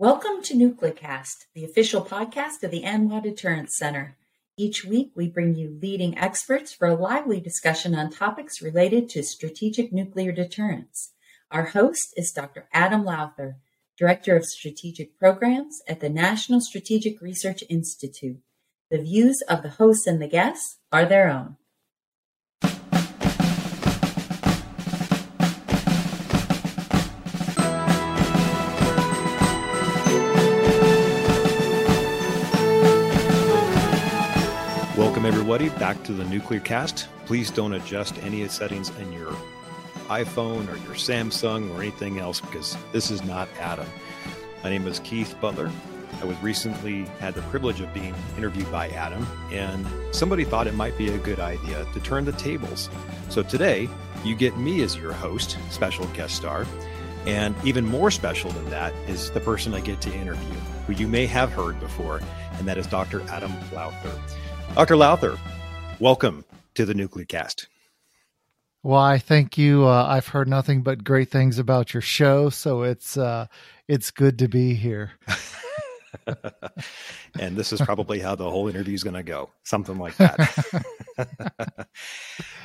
Welcome to NucleCast, the official podcast of the ANWA Deterrence Center. Each week, we bring you leading experts for a lively discussion on topics related to strategic nuclear deterrence. Our host is Dr. Adam Lowther, Director of Strategic Programs at the National Strategic Research Institute. The views of the hosts and the guests are their own. Everybody, back to the NucleCast. Please don't adjust any settings in your iPhone or your Samsung or anything else because this is not Adam. My name is Keith Butler. I was recently had the privilege of being interviewed by Adam, and somebody thought it might be a good idea to turn the tables. So today, you get me as your host, special guest star, and even more special than that is the person I get to interview, who you may have heard before, and that is Dr. Adam Lowther. Dr. Lowther, welcome to the NucleCast. Why, thank you. Uh, I've heard nothing but great things about your show, so it's uh, it's good to be here. and this is probably how the whole interview is going to go, something like that.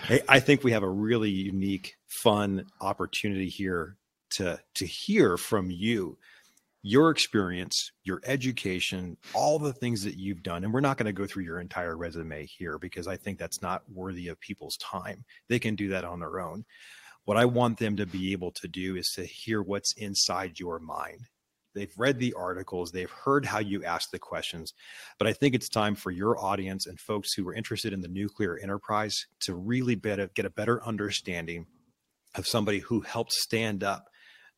hey, I think we have a really unique, fun opportunity here to to hear from you your experience, your education, all the things that you've done. And we're not going to go through your entire resume here because I think that's not worthy of people's time. They can do that on their own. What I want them to be able to do is to hear what's inside your mind. They've read the articles, they've heard how you ask the questions, but I think it's time for your audience and folks who are interested in the nuclear enterprise to really better, get a better understanding of somebody who helped stand up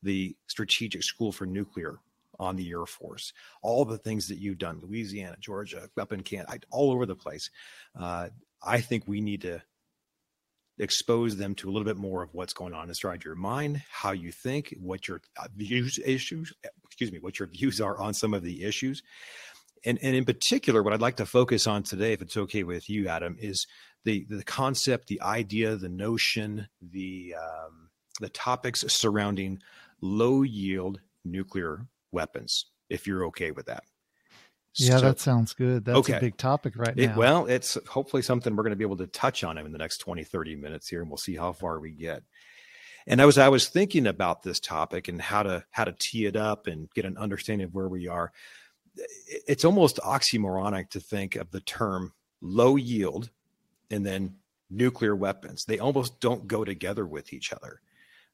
the Strategic School for Nuclear on the Air Force. All the things that you've done, Louisiana, Georgia, up in Canada, all over the place. Uh, I think we need to expose them to a little bit more of what's going on inside your mind, how you think, what your uh, views issues, excuse me, what your views are on some of the issues. And, and in particular, what I'd like to focus on today, if it's okay with you, Adam, is the the concept, the idea, the notion, the um, the topics surrounding low yield nuclear weapons, if you're okay with that. Yeah, so, that sounds good. That's okay. a big topic right it, now. well, it's hopefully something we're going to be able to touch on in the next 20, 30 minutes here, and we'll see how far we get. And I was I was thinking about this topic and how to how to tee it up and get an understanding of where we are. It's almost oxymoronic to think of the term low yield and then nuclear weapons. They almost don't go together with each other.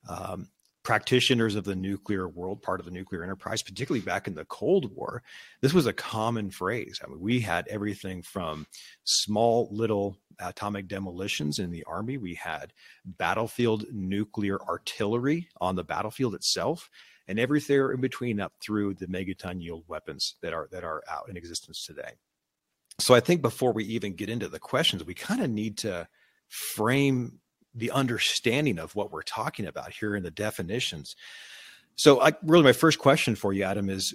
Um, practitioners of the nuclear world, part of the nuclear enterprise, particularly back in the Cold War, this was a common phrase. I mean, we had everything from small little atomic demolitions in the army. We had battlefield nuclear artillery on the battlefield itself, and everything in between up through the megaton yield weapons that are that are out in existence today. So I think before we even get into the questions, we kind of need to frame the understanding of what we're talking about here in the definitions. So, I, really, my first question for you, Adam, is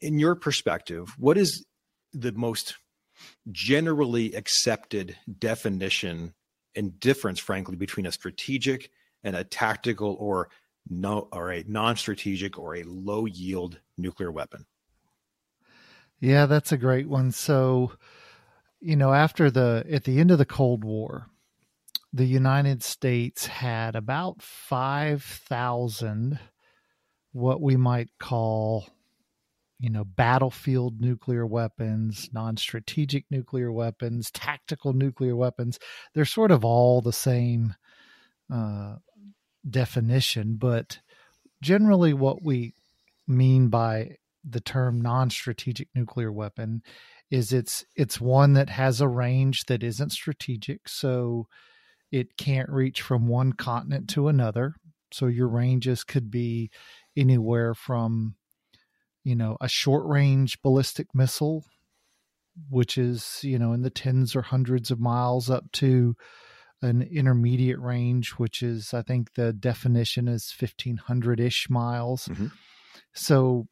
in your perspective, what is the most generally accepted definition and difference, frankly, between a strategic and a tactical or no or a non-strategic or a low yield nuclear weapon? Yeah, that's a great one. So, you know, after the at the end of the Cold War, the United States had about 5,000 what we might call you know battlefield nuclear weapons non-strategic nuclear weapons tactical nuclear weapons. They're sort of all the same uh, definition but generally what we mean by the term non-strategic nuclear weapon is it's it's one that has a range that isn't strategic. So it can't reach from one continent to another. So your ranges could be anywhere from, you know, a short range ballistic missile, which is, you know, in the tens or hundreds of miles, up to an intermediate range, which is, I think the definition is 1500 ish miles. Mm-hmm. So,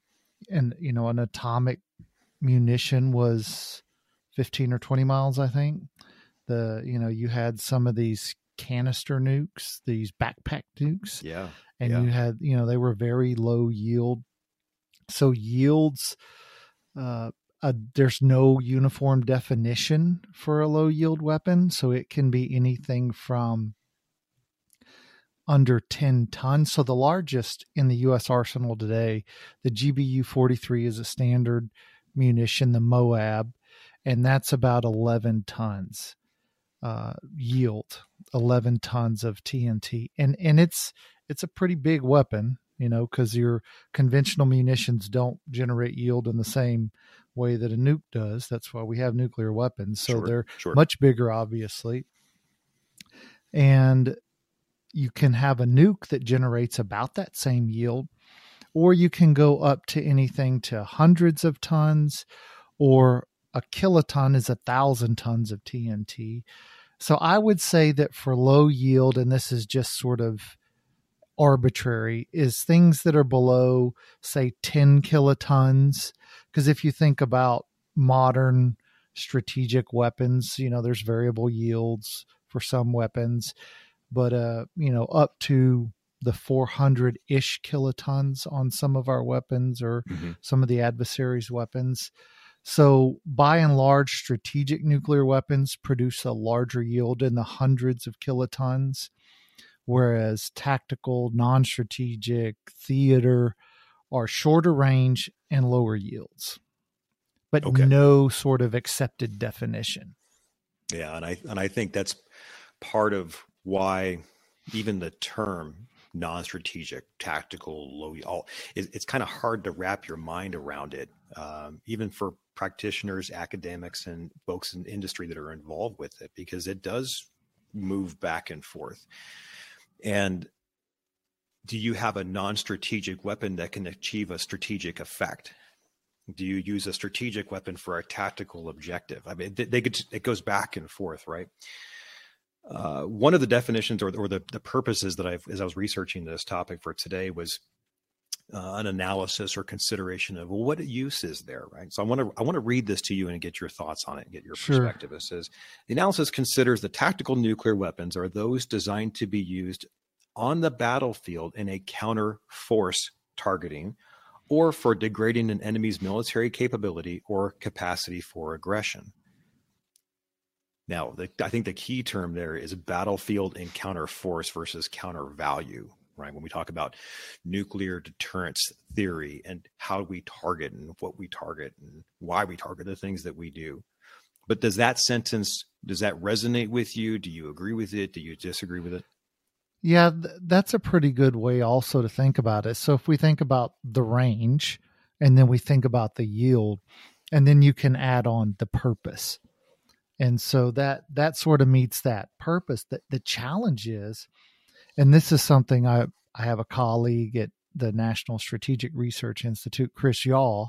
and, you know, an atomic munition was 15 or 20 miles, I think the you know you had some of these canister nukes, these backpack nukes. Yeah. And yeah. you had, you know, they were very low yield. So yields, uh, uh, there's no uniform definition for a low yield weapon. So it can be anything from under 10 tons. So the largest in the U.S. arsenal today, the GBU 43 is a standard munition, the Moab, and that's about 11 tons uh, yield, 11 tons of TNT, and and it's it's a pretty big weapon, you know, because your conventional munitions don't generate yield in the same way that a nuke does. That's why we have nuclear weapons, so Sure, they're sure. much bigger, obviously, and you can have a nuke that generates about that same yield, or you can go up to anything to hundreds of tons, or a kiloton is a thousand tons of TNT. So I would say that for low yield, and this is just sort of arbitrary, is things that are below, say, 10 kilotons. Because if you think about modern strategic weapons, you know, there's variable yields for some weapons, but, uh, you know, up to the 400 ish kilotons on some of our weapons or Mhm. some of the adversaries' weapons. So, by and large, strategic nuclear weapons produce a larger yield in the hundreds of kilotons, whereas tactical, non strategic, theater are shorter range and lower yields, but Okay. no sort of accepted definition. Yeah, and I and I think that's part of why even the term non-strategic, tactical, low, all it, it's kind of hard to wrap your mind around it, um, even for practitioners, academics, and folks in industry that are involved with it, because it does move back and forth. And do you have a non-strategic weapon that can achieve a strategic effect? do you use a strategic weapon for a tactical objective? I mean, they, they could, it goes back and forth, right? Uh, one of the definitions or, or the, the purposes that I've, as I was researching this topic for today was uh, an analysis or consideration of well, what use is there, right? So I want to I want to read this to you and get your thoughts on it, and get your Sure. perspective. It says the analysis considers the tactical nuclear weapons are those designed to be used on the battlefield in a counter force targeting or for degrading an enemy's military capability or capacity for aggression. Now, the, I think the key term there is battlefield and counter force versus counter value, right? When we talk about nuclear deterrence theory and how we target and what we target and why we target the things that we do. But does that sentence does that resonate with you? Do you agree with it? Do you disagree with it? Yeah, th- that's a pretty good way also to think about it. So if we think about the range and then we think about the yield and then you can add on the purpose. And so that that sort of meets that purpose. That the challenge is and this is something I I have a colleague at the National Strategic Research Institute, Chris Yeaw,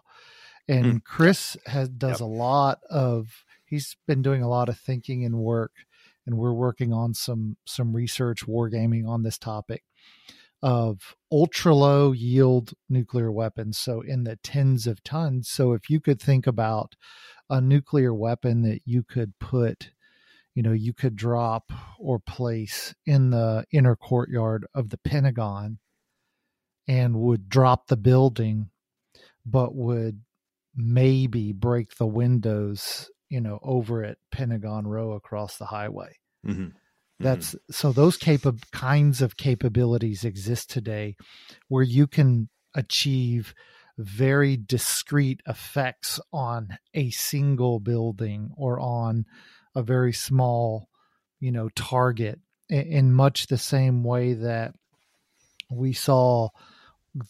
and Mm. Chris has does Yep. a lot of he's been doing a lot of thinking and work and we're working on some some research wargaming on this topic of ultra low yield nuclear weapons so in the tens of tons so if you could think about a nuclear weapon that you could put you know you could drop or place in the inner courtyard of the pentagon and would drop the building but would maybe break the windows you know over at pentagon row across the highway Mm-hmm. that's so those capa- kinds of capabilities exist today where you can achieve very discrete effects on a single building or on a very small you know target in much the same way that we saw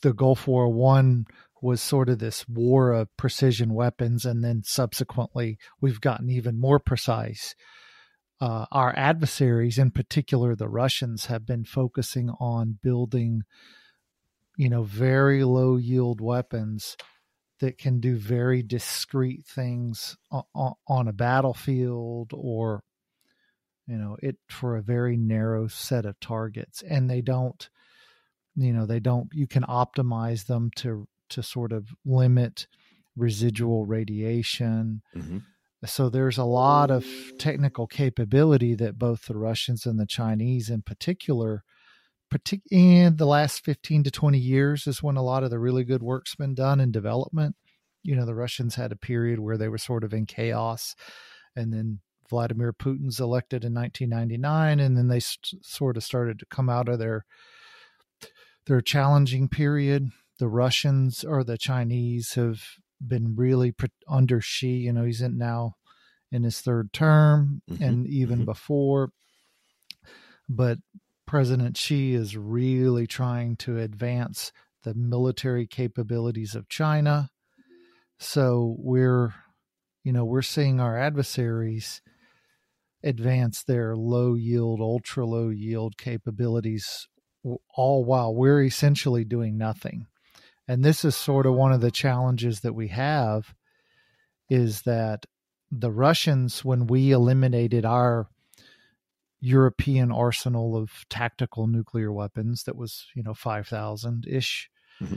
the Gulf War 1 was sort of this war of precision weapons and then subsequently we've gotten even more precise. Uh, our adversaries, in particular the Russians, have been focusing on building, you know, very low yield weapons that can do very discrete things on, on a battlefield or, you know, it for a very narrow set of targets. And they don't, you know, they don't, you can optimize them to, to sort of limit residual radiation Mm-hmm. so there's a lot of technical capability that both the Russians and the Chinese in particular particularly in the last 15 to 20 years is when a lot of the really good work's been done in development. You know, the Russians had a period where they were sort of in chaos, and then Vladimir Putin's elected in 1999, and then they st- sort of started to come out of their their challenging period. The Russians or the Chinese have been really pre- under Xi. You know, he's in now in his third term, mm-hmm. and even mm-hmm. before. But President Xi is really trying to advance the military capabilities of China. So we're, you know, we're seeing our adversaries advance their low yield, ultra low yield capabilities, all while we're essentially doing nothing. And this is sort of one of the challenges that we have is that the Russians, when we eliminated our European arsenal of tactical nuclear weapons that was, you know, 5,000 ish. Mm-hmm.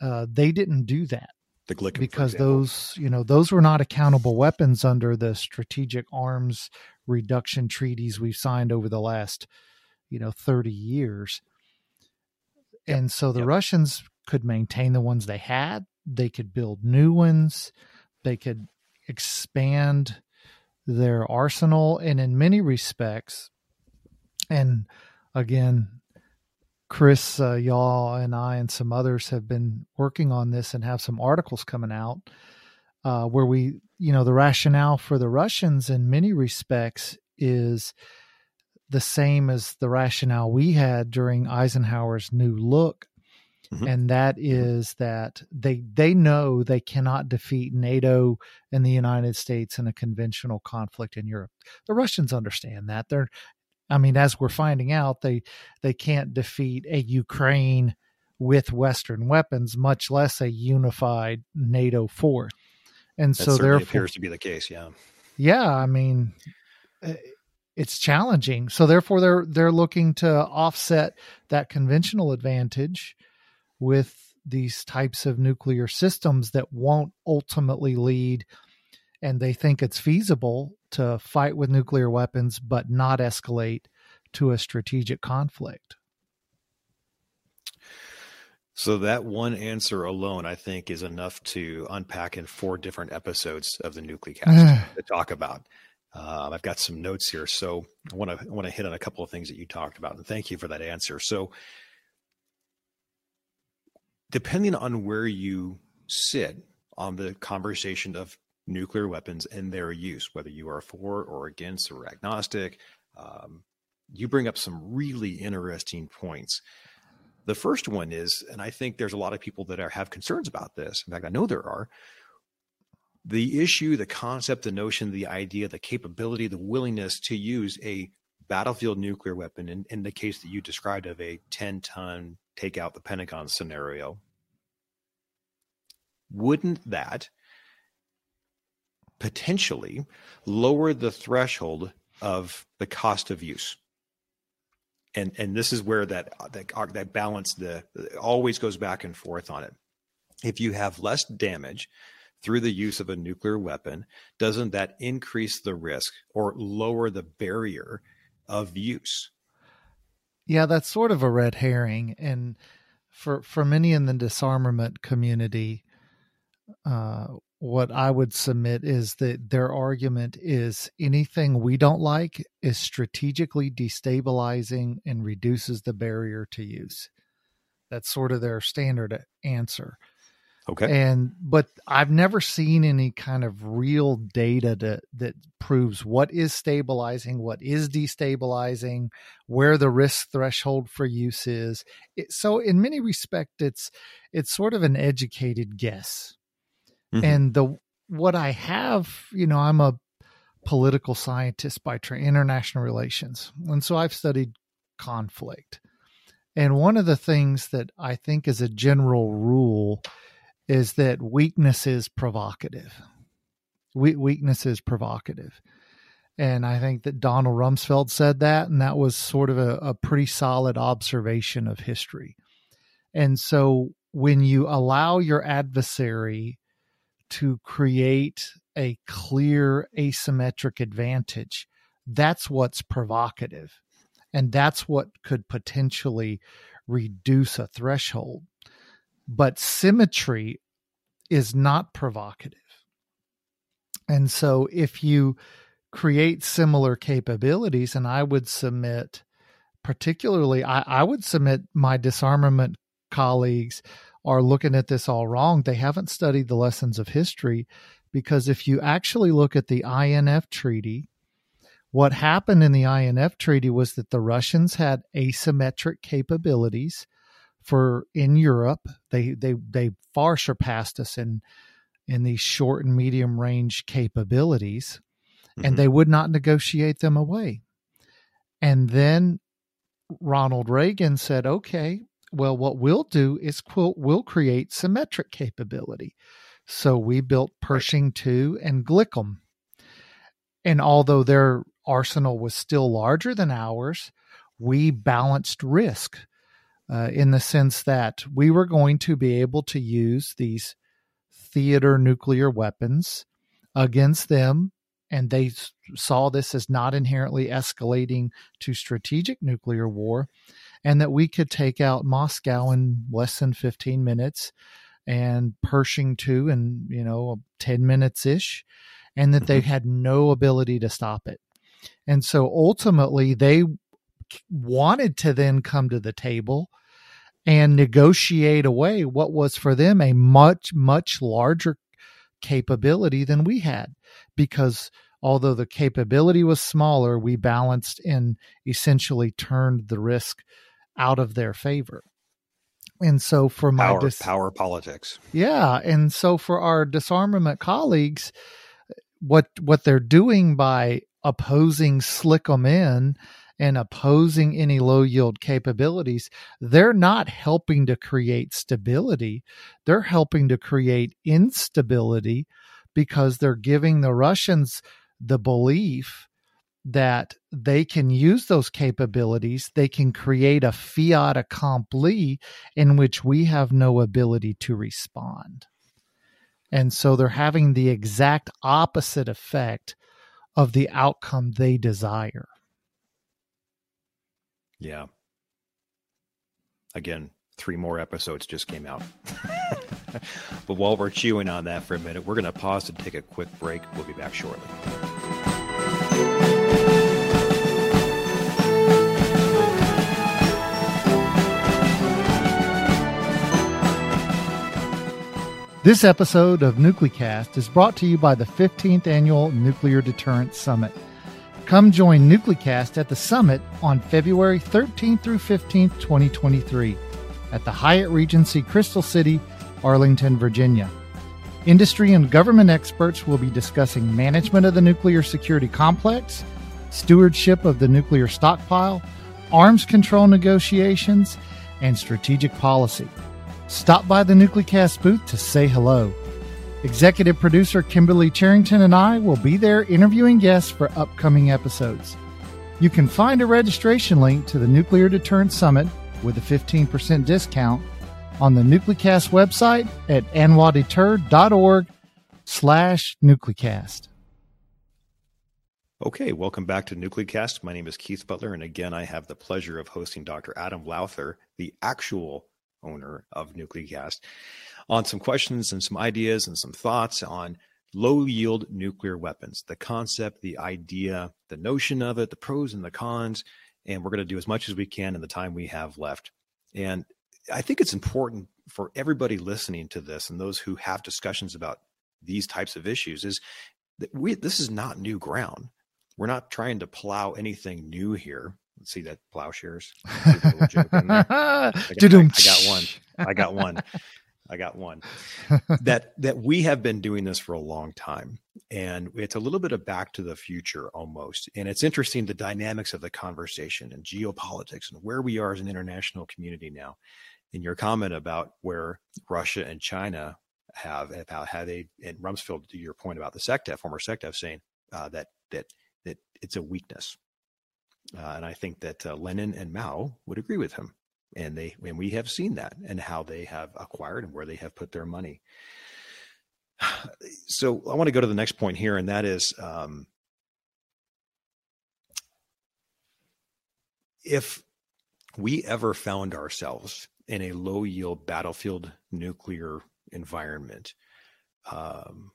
Uh, they didn't do that. The Glicken, because those, you know, those were not accountable weapons under the strategic arms reduction treaties we've signed over the last, you know, 30 years. Yep. And so the yep. Russians could maintain the ones they had, they could build new ones, they could expand their arsenal. And in many respects, and again, Chris, uh, Yeaw, and I, and some others have been working on this and have some articles coming out uh, where we, you know, the rationale for the Russians in many respects is the same as the rationale we had during Eisenhower's New Look. Mm-hmm. And that is that they they know they cannot defeat NATO and the United States in a conventional conflict in Europe. The Russians understand that. They're I mean, as we're finding out, they they can't defeat a Ukraine with Western weapons, much less a unified NATO force. And that so therefore appears to be the case. Yeah. Yeah. I mean, eh, it's challenging. So therefore they're, they're looking to offset that conventional advantage with these types of nuclear systems that won't ultimately lead and they think it's feasible to fight with nuclear weapons but not escalate to a strategic conflict. So that one answer alone, I think, is enough to unpack in four different episodes of the Nuclecast to talk about. Uh, I've got some notes here, so I want to want to hit on a couple of things that you talked about, and thank you for that answer. So, depending on where you sit on the conversation of nuclear weapons and their use, whether you are for or against or agnostic. Um, you bring up some really interesting points. The first one is, and I think there's a lot of people that are, have concerns about this. In fact, I know there are. The issue, the concept, the notion, the idea, the capability, the willingness to use a battlefield nuclear weapon in, in the case that you described of a 10 ton take out the Pentagon scenario. Wouldn't that potentially lower the threshold of the cost of use. And and this is where that that that balance the always goes back and forth on it. If you have less damage through the use of a nuclear weapon, doesn't that increase the risk or lower the barrier of use? Yeah, that's sort of a red herring, and for for many in the disarmament community, uh, what I would submit is that their argument is anything we don't like is strategically destabilizing and reduces the barrier to use. That's sort of their standard answer. Okay. And but I've never seen any kind of real data that that proves what is stabilizing, what is destabilizing, where the risk threshold for use is. It, so in many respects it's it's sort of an educated guess Mm-hmm. And the what I have, you know, I'm a political scientist by tra- international relations. And so I've studied conflict. And one of the things that I think is a general rule is that weakness is provocative. We- weakness is provocative. And I think that Donald Rumsfeld said that, and that was sort of a, a pretty solid observation of history. And so when you allow your adversary to create a clear asymmetric advantage. That's what's provocative. And that's what could potentially reduce a threshold. But symmetry is not provocative. And so if you create similar capabilities, and I would submit, particularly, I, I would submit my disarmament colleagues are looking at this all wrong. They haven't studied the lessons of history because if you actually look at the INF treaty, what happened in the INF treaty was that the Russians had asymmetric capabilities for in Europe. They they they far surpassed us in in these short and medium range capabilities, mm-hmm. and they would not negotiate them away. And then Ronald Reagan said, "Okay, well, what we'll do is quote, we'll create symmetric capability." So we built Pershing II and GLCM. And although their arsenal was still larger than ours, we balanced risk uh, in the sense that we were going to be able to use these theater nuclear weapons against them. And they saw this as not inherently escalating to strategic nuclear war, and that we could take out Moscow in less than 15 minutes and Pershing II in, you know, 10 minutes ish, and that they mm-hmm. had no ability to stop it. And so ultimately, they wanted to then come to the table and negotiate away what was for them a much, much larger capability than we had. Because although the capability was smaller, we balanced and essentially turned the risk out of their favor. And so for my power, dis- power politics. Yeah. And so for our disarmament colleagues, what what they're doing by opposing SLCM in and opposing any low yield capabilities, they're not helping to create stability. They're helping to create instability because they're giving the Russians the belief that they can use those capabilities. They can create a fait accompli in which we have no ability to respond. And so they're having the exact opposite effect of the outcome they desire. Yeah. Again, three more episodes just came out. but while we're chewing on that for a minute, we're going to pause to take a quick break. We'll be back shortly. This episode of Nuclecast is brought to you by the 15th Annual Nuclear Deterrence Summit. Come join Nuclecast at the summit on February 13th through 15th, 2023, at the Hyatt Regency Crystal City, Arlington, Virginia. Industry and government experts will be discussing management of the nuclear security complex, stewardship of the nuclear stockpile, arms control negotiations, and strategic policy. Stop by the Nuclecast booth to say hello. Executive producer Kimberly Charrington and I will be there interviewing guests for upcoming episodes. You can find a registration link to the Nuclear Deterrence Summit with a 15% discount on the Nuclecast website at anwadeter.org slash nuclecast. Okay, welcome back to Nuclecast. My name is Keith Butler, and again, I have the pleasure of hosting Dr. Adam Lowther, the actual owner of Nuclecast, on some questions and some ideas and some thoughts on low yield nuclear weapons, the concept, the idea, the notion of it, the pros and the cons. And we're going to do as much as we can in the time we have left. And I think it's important for everybody listening to this and those who have discussions about these types of issues is that we this is not new ground. We're not trying to plow anything new here. See that plowshares. I, got, I, I got one. I got one. I got one. that that we have been doing this for a long time, and it's a little bit of back to the future almost. And it's interesting the dynamics of the conversation and geopolitics and where we are as an international community now. In your comment about where Russia and China have about how they and Rumsfeld, to your point about the SecDef, former SecDef, saying uh, that that that it's a weakness uh, and I think that uh, Lenin and Mao would agree with him. And they and we have seen that and how they have acquired and where they have put their money. So I want to go to the next point here, and that is um, if we ever found ourselves in a low yield battlefield nuclear environment, um,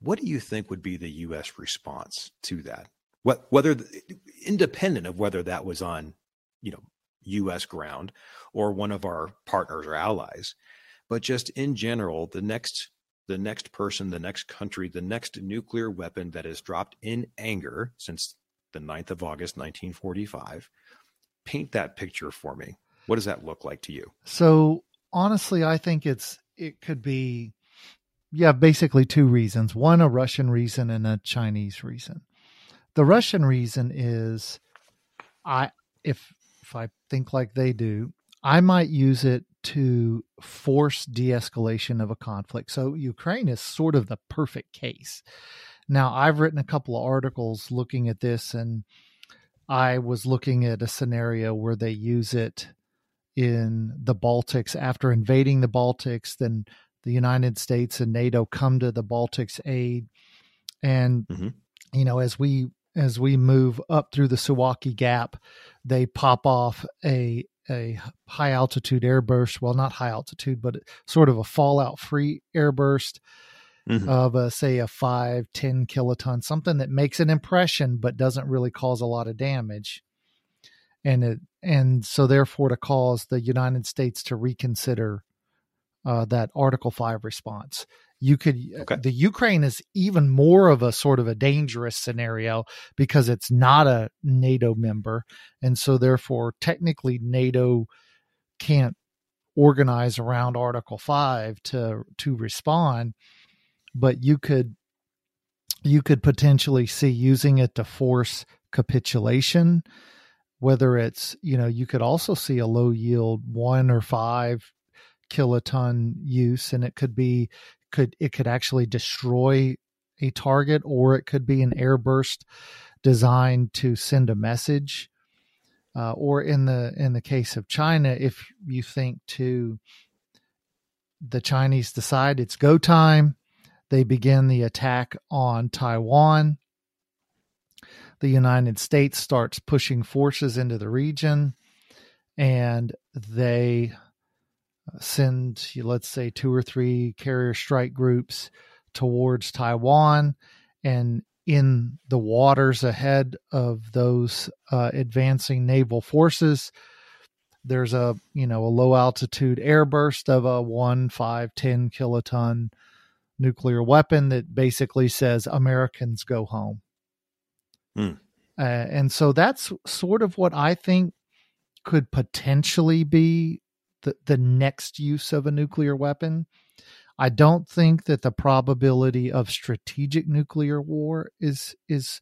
what do you think would be the U.S. response to that? Whether independent of whether that was on, you know, U.S. ground or one of our partners or allies, but just in general, the next the next person, the next country, the next nuclear weapon that is dropped in anger since the 9th of August, 1945. Paint that picture for me. What does that look like to you? So honestly, I think it's it could be yeah, basically two reasons. One a Russian reason and a Chinese reason. The Russian reason is I if if I think like they do, I might use it to force de-escalation of a conflict. So Ukraine is sort of the perfect case. Now, I've written a couple of articles looking at this and I was looking at a scenario where they use it in the Baltics after invading the Baltics, then the United States and NATO come to the Baltics aid and mm-hmm. you know as we as we move up through the Suwalki Gap, they pop off a a high altitude airburst. Well, not high altitude, but sort of a fallout free airburst mm-hmm. of a say a five, 10 kiloton, something that makes an impression but doesn't really cause a lot of damage. And it and so therefore to cause the United States to reconsider uh, that Article Five response you could uh, okay. the Ukraine is even more of a sort of a dangerous scenario because it's not a NATO member and so therefore technically NATO can't organize around article 5 to to respond but you could you could potentially see using it to force capitulation whether it's you know you could also see a low yield 1 or 5 kiloton use and it could be could it could actually destroy a target or it could be an airburst designed to send a message. Uh, or in the in the case of China if you think to the Chinese decide it's go time they begin the attack on Taiwan. The United States starts pushing forces into the region and they send, let's say, two or three carrier strike groups towards Taiwan. And in the waters ahead of those uh, advancing naval forces, there's a you know a low altitude airburst of a one five ten kiloton nuclear weapon that basically says Americans go home. Uh, and so that's sort of what I think could potentially be the, the next use of a nuclear weapon. I don't think that the probability of strategic nuclear war is is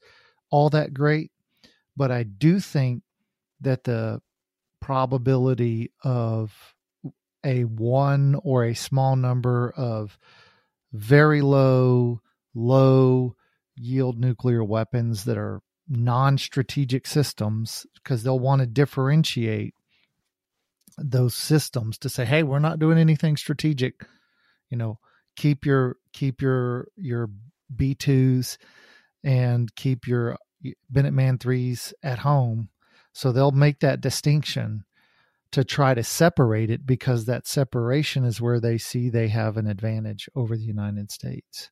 all that great, but I do think that the probability of a one or a small number of very low low yield nuclear weapons that are non-strategic systems because they'll want to differentiate those systems to say, hey, we're not doing anything strategic. You know, keep your keep your your B twos and keep your Minuteman threes at home. So they'll make that distinction to try to separate it because that separation is where they see they have an advantage over the United States.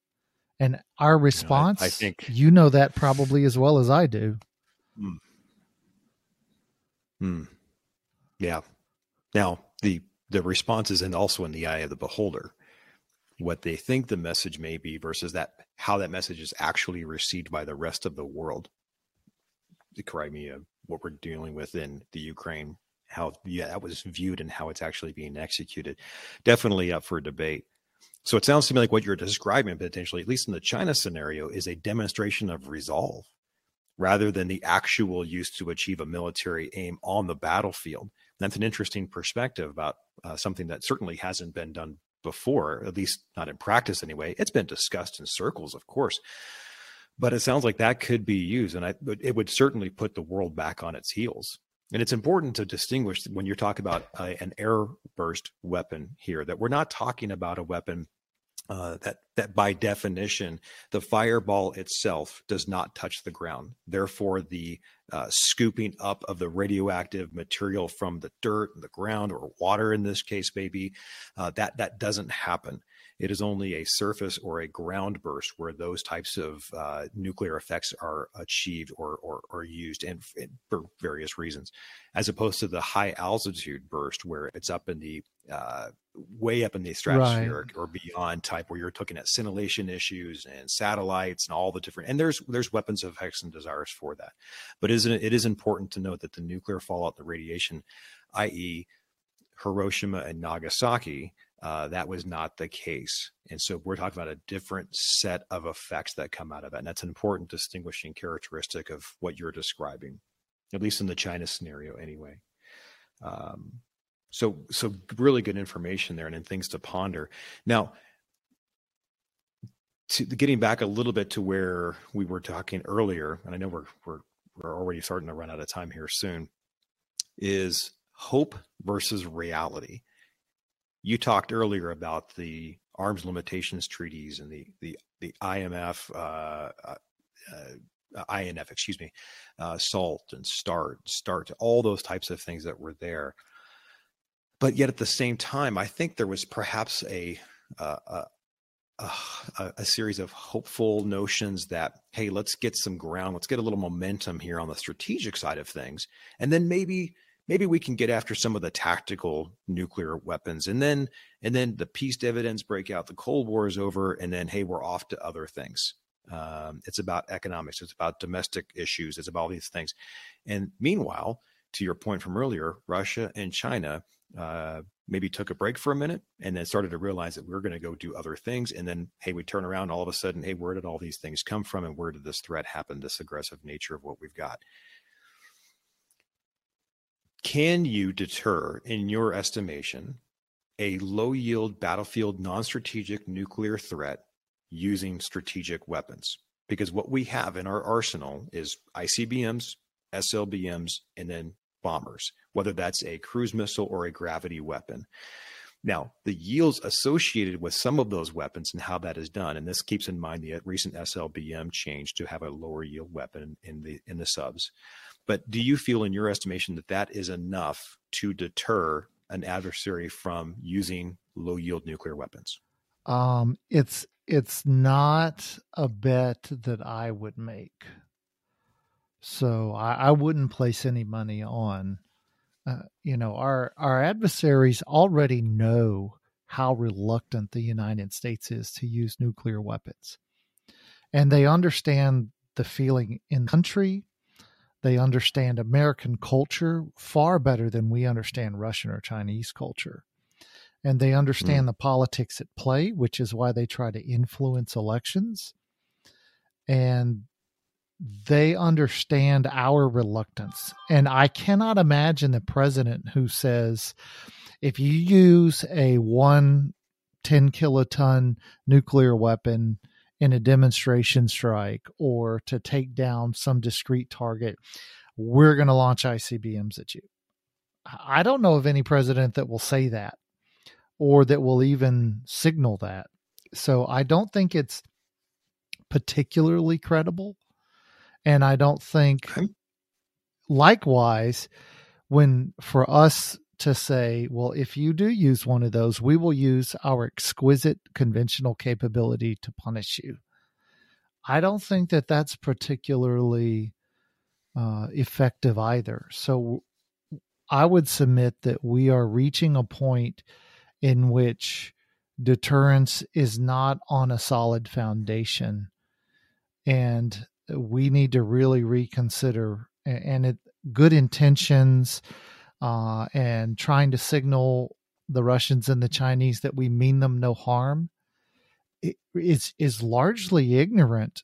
And our response, you know, I, I, think you know that probably as well as I do. Hmm. hmm. Yeah, now, the the response is and also in the eye of the beholder. What they think the message may be versus that how that message is actually received by the rest of the world. The Crimea, what we're dealing with in the Ukraine, how yeah, that was viewed and how it's actually being executed. Definitely up for debate. So it sounds to me like what you're describing potentially, at least in the China scenario, is a demonstration of resolve rather than the actual use to achieve a military aim on the battlefield that's an interesting perspective about uh, something that certainly hasn't been done before, at least not in practice anyway. It's been discussed in circles, of course, but it sounds like that could be used, and I, it would certainly put the world back on its heels. And it's important to distinguish when you're talking about uh, an air burst weapon here that we're not talking about a weapon uh, that that by definition the fireball itself does not touch the ground. Therefore, the uh, scooping up of the radioactive material from the dirt, and the ground, or water in this case, maybe uh, that that doesn't happen. It is only a surface or a ground burst where those types of uh, nuclear effects are achieved or, or, or used and, and, for various reasons, as opposed to the high altitude burst where it's up in the uh, way up in the stratosphere right. or beyond type where you're looking at scintillation issues and satellites and all the different and there's there's weapons of hex and desires for that but isn't it, it is important to note that the nuclear fallout the radiation i.e hiroshima and nagasaki uh, that was not the case. And so we're talking about a different set of effects that come out of that. And that's an important distinguishing characteristic of what you're describing, at least in the China scenario, anyway. Um, so, so really good information there and, and things to ponder. Now, to, getting back a little bit to where we were talking earlier, and I know we're we're we're already starting to run out of time here soon, is hope versus reality you talked earlier about the arms limitations treaties and the the the IMF uh, uh, uh INF, excuse me, uh, SALT and START, START, all those types of things that were there. But yet at the same time, I think there was perhaps a a, a, a series of hopeful notions that hey, let's get some ground, let's get a little momentum here on the strategic side of things, and then maybe maybe we can get after some of the tactical nuclear weapons and then and then the peace dividends break out the cold war is over and then hey we're off to other things. Um, it's about economics it's about domestic issues it's about all these things. And meanwhile to your point from earlier russia and china uh, maybe took a break for a minute and then started to realize that we are going to go do other things and then hey we turn around all of a sudden hey where did all these things come from and where did this threat happen this aggressive nature of what we've got can you deter, in your estimation, a low yield battlefield non strategic nuclear threat using strategic weapons? Because what we have in our arsenal is ICBMs, SLBMs, and then bombers, whether that's a cruise missile or a gravity weapon. Now, the yields associated with some of those weapons and how that is done, and this keeps in mind the recent SLBM change to have a lower yield weapon in the in the subs. But do you feel, in your estimation, that that is enough to deter an adversary from using low yield nuclear weapons? Um, it's it's not a bet that I would make. So I, I wouldn't place any money on. Uh, you know, our our adversaries already know how reluctant the United States is to use nuclear weapons, and they understand the feeling in the country they understand American culture far better than we understand Russian or Chinese culture. And they understand mm. the politics at play, which is why they try to influence elections. And they understand our reluctance. And I cannot imagine the president who says, if you use a one 10 kiloton nuclear weapon, in a demonstration strike or to take down some discrete target, we're going to launch ICBMs at you. I don't know of any president that will say that or that will even signal that. So I don't think it's particularly credible. And I don't think, likewise, when for us to say, well, if you do use one of those, we will use our exquisite conventional capability to punish you. I don't think that that's particularly uh, effective either. So I would submit that we are reaching a point in which deterrence is not on a solid foundation. And we need to really reconsider and it, good intentions uh, and trying to signal the Russians and the Chinese that we mean them no harm is is largely ignorant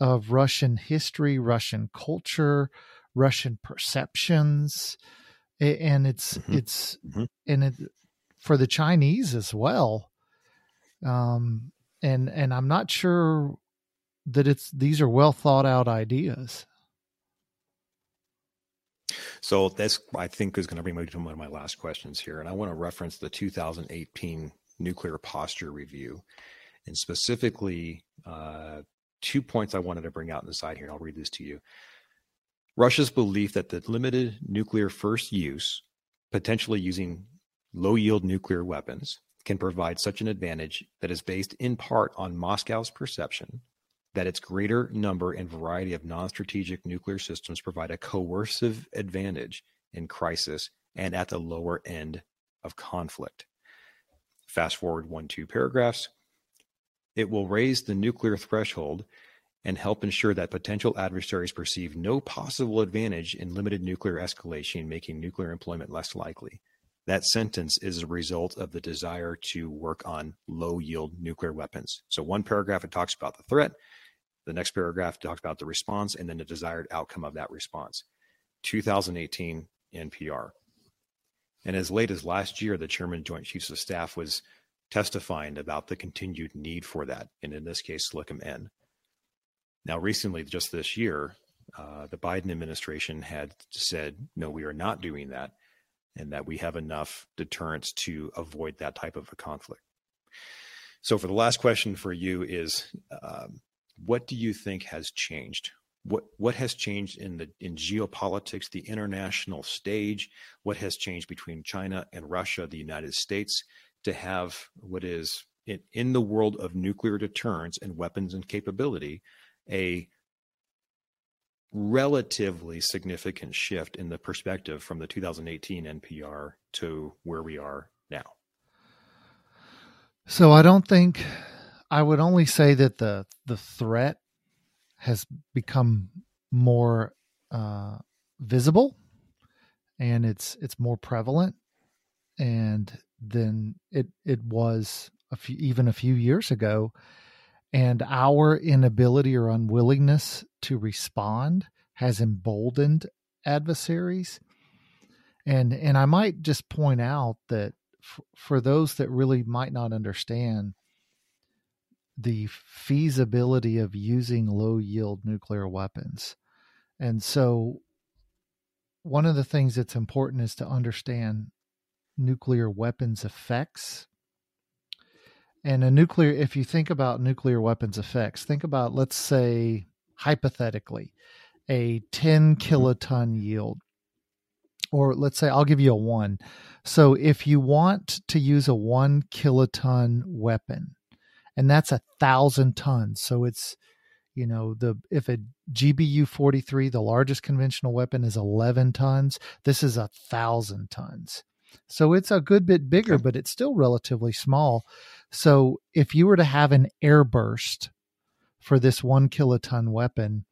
of Russian history, Russian culture, Russian perceptions, and it's mm-hmm. it's mm-hmm. and it for the Chinese as well. Um, and and I'm not sure that it's these are well thought out ideas. So that's I think is going to bring me to one of my last questions here, and I want to reference the 2018 nuclear posture review. And specifically, uh, two points I wanted to bring out in the side here, and I'll read this to you. Russia's belief that the limited nuclear first use, potentially using low yield nuclear weapons, can provide such an advantage that is based in part on Moscow's perception that its greater number and variety of non strategic nuclear systems provide a coercive advantage in crisis and at the lower end of conflict. Fast forward one, two paragraphs. It will raise the nuclear threshold and help ensure that potential adversaries perceive no possible advantage in limited nuclear escalation, making nuclear employment less likely. That sentence is a result of the desire to work on low yield nuclear weapons. So, one paragraph, it talks about the threat. The next paragraph talks about the response and then the desired outcome of that response. 2018 NPR. And as late as last year, the chairman Joint Chiefs of Staff was testifying about the continued need for that, and in this case, SLCM N. Now, recently, just this year, uh, the Biden administration had said, no, we are not doing that, and that we have enough deterrence to avoid that type of a conflict. So, for the last question for you is, um, what do you think has changed? What what has changed in the in geopolitics, the international stage? What has changed between China and Russia, the United States, to have what is in, in the world of nuclear deterrence and weapons and capability, a relatively significant shift in the perspective from the 2018 NPR to where we are now? So I don't think I would only say that the the threat has become more uh, visible and it's it's more prevalent and than it it was a few even a few years ago. And our inability or unwillingness to respond has emboldened adversaries. And and I might just point out that f- for those that really might not understand the feasibility of using low yield nuclear weapons. And so, one of the things that's important is to understand nuclear weapons effects. And a nuclear, if you think about nuclear weapons effects, think about, let's say, hypothetically, a 10 mm-hmm. kiloton yield. Or let's say, I'll give you a one. So if you want to use a one kiloton weapon, and that's a thousand tons. So it's, you know, the if a GBU 43, the largest conventional weapon, is 11 tons, this is a thousand tons. So it's a good bit bigger, but it's still relatively small. So if you were to have an airburst for this one kiloton weapon,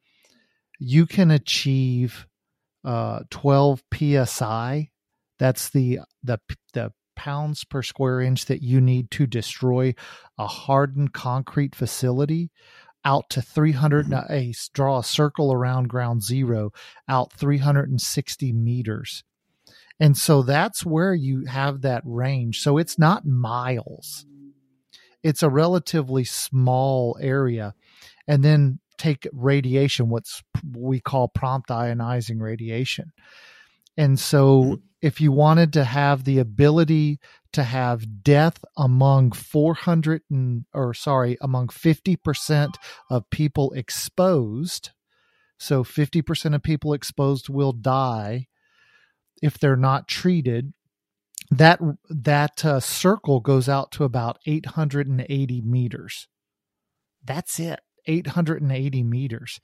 you can achieve uh, 12 psi. That's the the the pounds per square inch that you need to destroy a hardened concrete facility out to 300 mm-hmm. a draw a circle around ground zero out 360 meters. And so that's where you have that range. So it's not miles. It's a relatively small area. And then take radiation what's we call prompt ionizing radiation. And so mm-hmm if you wanted to have the ability to have death among 400 and, or sorry among 50% of people exposed so 50% of people exposed will die if they're not treated that that uh, circle goes out to about 880 meters. That's it 880 meters.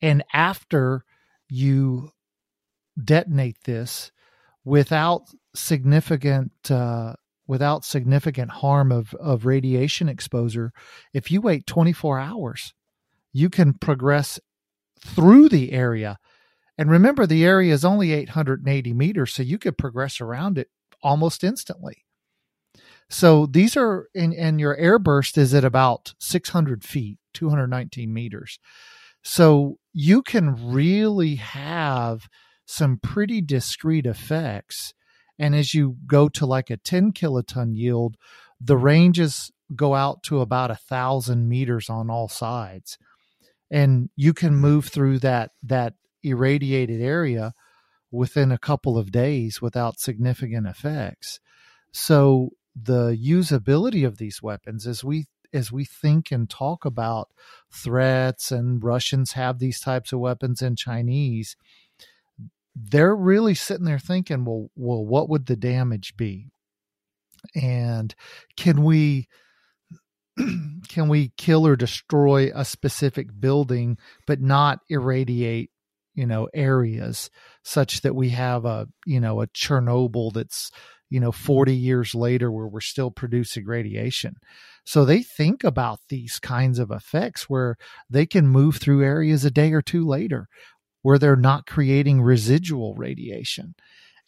And after you detonate this without significant uh, without significant harm of of radiation exposure if you wait 24 hours you can progress through the area. And remember the area is only 880 meters so you could progress around it almost instantly. So these are and, and your airburst is at about 600 feet 219 meters. So you can really have some pretty discrete effects. And as you go to like a 10 kiloton yield, the ranges go out to about a thousand meters on all sides. And you can mm-hmm. move through that that irradiated area within a couple of days without significant effects. So the usability of these weapons as we as we think and talk about threats and Russians have these types of weapons and Chinese, they're really sitting there thinking, well, well, what would the damage be? And can we can we kill or destroy a specific building but not irradiate you know areas such that we have a you know a chernobyl that's you know 40 years later where we're still producing radiation so they think about these kinds of effects where they can move through areas a day or two later where they're not creating residual radiation.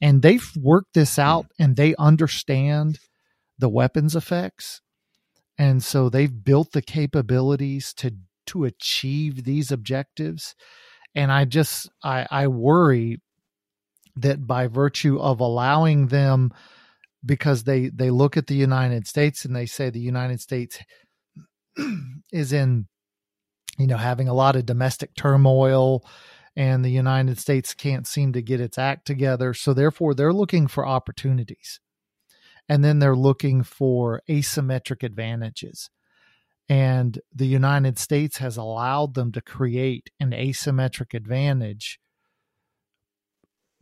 And they've worked this hmm. out and they understand the weapons effects. And so they've built the capabilities to to achieve these objectives. And i just i i worry that by virtue of allowing them because they they look at the united states and they say the united states is in you know having a lot of domestic turmoil and the united states can't seem to get its act together so therefore they're looking for opportunities and then they're looking for asymmetric advantages. And the United States has allowed them to create an asymmetric advantage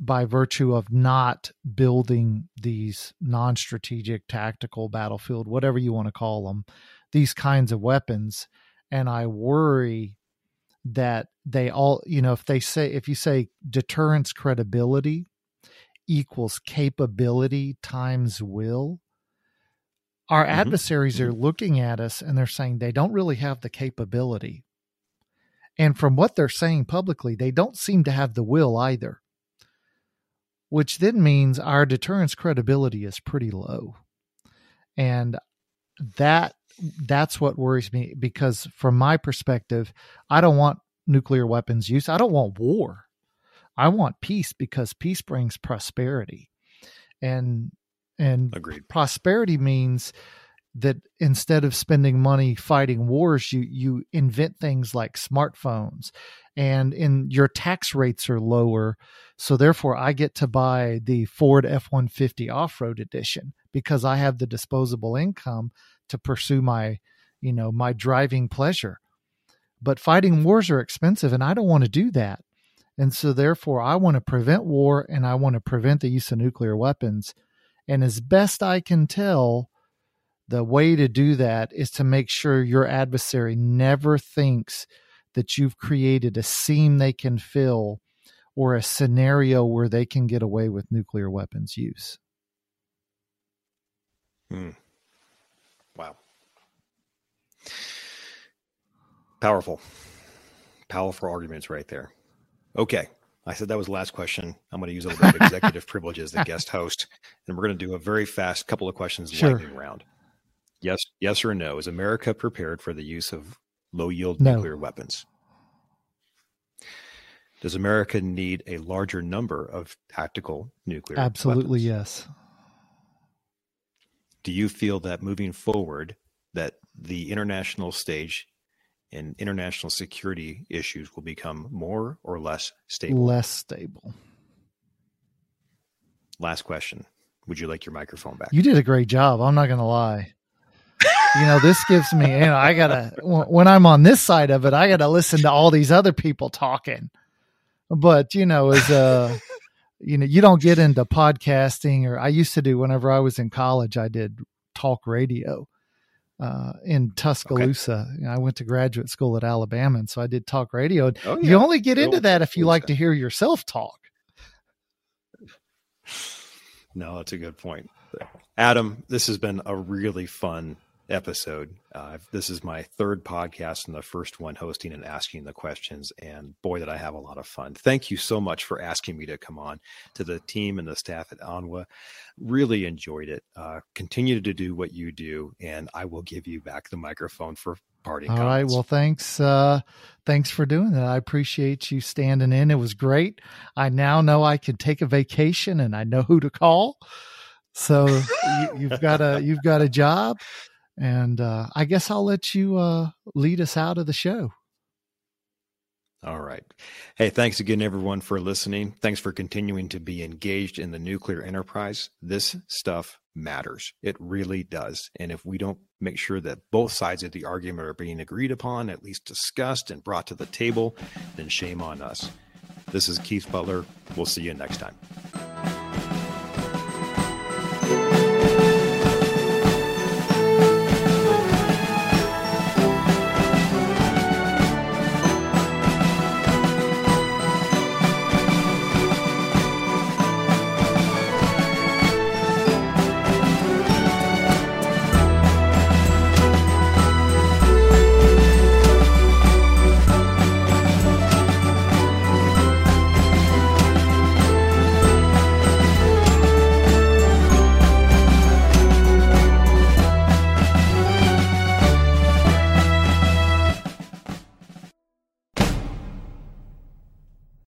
by virtue of not building these non strategic, tactical, battlefield, whatever you want to call them, these kinds of weapons. And I worry that they all, you know, if they say, if you say deterrence credibility, equals capability times will, our mm-hmm. adversaries are mm-hmm. looking at us and they're saying they don't really have the capability. And from what they're saying publicly, they don't seem to have the will either, which then means our deterrence credibility is pretty low. And that that's what worries me because from my perspective, I don't want nuclear weapons use. I don't want war. I want peace because peace brings prosperity. And and Agreed. prosperity means that instead of spending money fighting wars, you you invent things like smartphones, and in your tax rates are lower. So therefore, I get to buy the Ford F one fifty off road edition because I have the disposable income to pursue my you know my driving pleasure. But fighting wars are expensive, and I don't want to do that. And so, therefore, I want to prevent war and I want to prevent the use of nuclear weapons. And as best I can tell, the way to do that is to make sure your adversary never thinks that you've created a seam they can fill or a scenario where they can get away with nuclear weapons use. Hmm. Wow. Powerful. Powerful arguments right there. Okay. I said that was the last question. I'm going to use a little bit of executive privilege as the guest host, and we're going to do a very fast couple of questions sure. lightning round. Yes, yes or no? Is America prepared for the use of low yield no. nuclear weapons? Does America need a larger number of tactical nuclear? Absolutely, weapons? yes. Do you feel that moving forward, that the international stage and international security issues will become more or less stable? Less stable. Last question. Would you like your microphone back? You did a great job. I'm not going to lie. you know, this gives me, you know, I got to, when I'm on this side of it, I got to listen to all these other people talking. But, you know, as a, you know, you don't get into podcasting or I used to do whenever I was in college, I did talk radio uh, in Tuscaloosa. Okay. I went to graduate school at Alabama, and so I did talk radio. Oh, yeah. You only get into that if you like to hear yourself talk. No, that's a good point. Adam, this has been a really fun episode. Uh, this is my third podcast and the first one hosting and asking the questions. And boy, did I have a lot of fun. Thank you so much for asking me to come on to the team and the staff at ANWA. Really enjoyed it. Uh, continue to do what you do, and I will give you back the microphone for parting. All comments. right. Well, thanks. Uh, thanks for doing that. I appreciate you standing in. It was great. I now know I can take a vacation and I know who to call. So you, have got a you've got a job. And uh, I guess I'll let you uh, lead us out of the show. All right. Hey, thanks again, everyone, for listening. Thanks for continuing to be engaged in the nuclear enterprise. This stuff matters. It really does. And if we don't make sure that both sides of the argument are being agreed upon, at least discussed and brought to the table, then shame on us. This is Keith Butler. We'll see you next time.